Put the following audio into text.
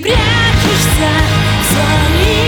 прячешься за ним.